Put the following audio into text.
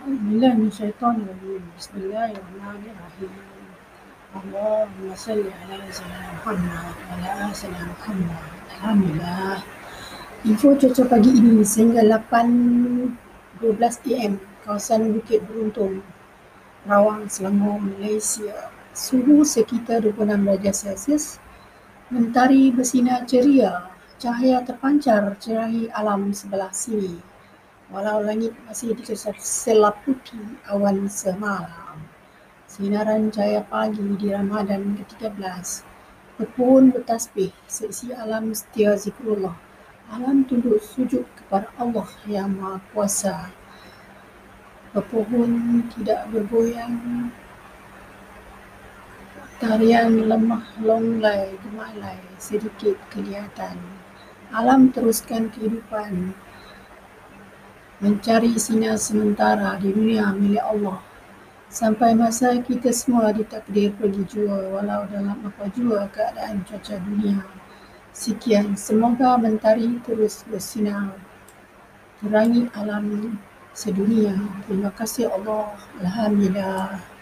Bismillahirrahmanirrahim. من الشيطان الرجيم بسم الله الرحمن الرحيم اللهم Info cuaca pagi ini sehingga 8.12 am kawasan Bukit Beruntung, Rawang, Selangor, Malaysia. Suhu sekitar 26 darjah Celsius. Mentari bersinar ceria, cahaya terpancar cerahi alam sebelah sini. Walau langit masih diselaputi awan semalam. Sinaran cahaya pagi di Ramadan ke-13. Berpuhun bertasbih, seisi alam setia zikrullah. Alam tunduk sujud kepada Allah yang Maha Kuasa. Berpuhun tidak bergoyang. Tarian lemah longlai gemalai sedikit kelihatan. Alam teruskan kehidupan mencari sinar sementara di dunia milik Allah. Sampai masa kita semua ditakdir pergi jua walau dalam apa jua keadaan cuaca dunia. Sekian, semoga mentari terus bersinar terangi alam sedunia. Terima kasih Allah. Alhamdulillah.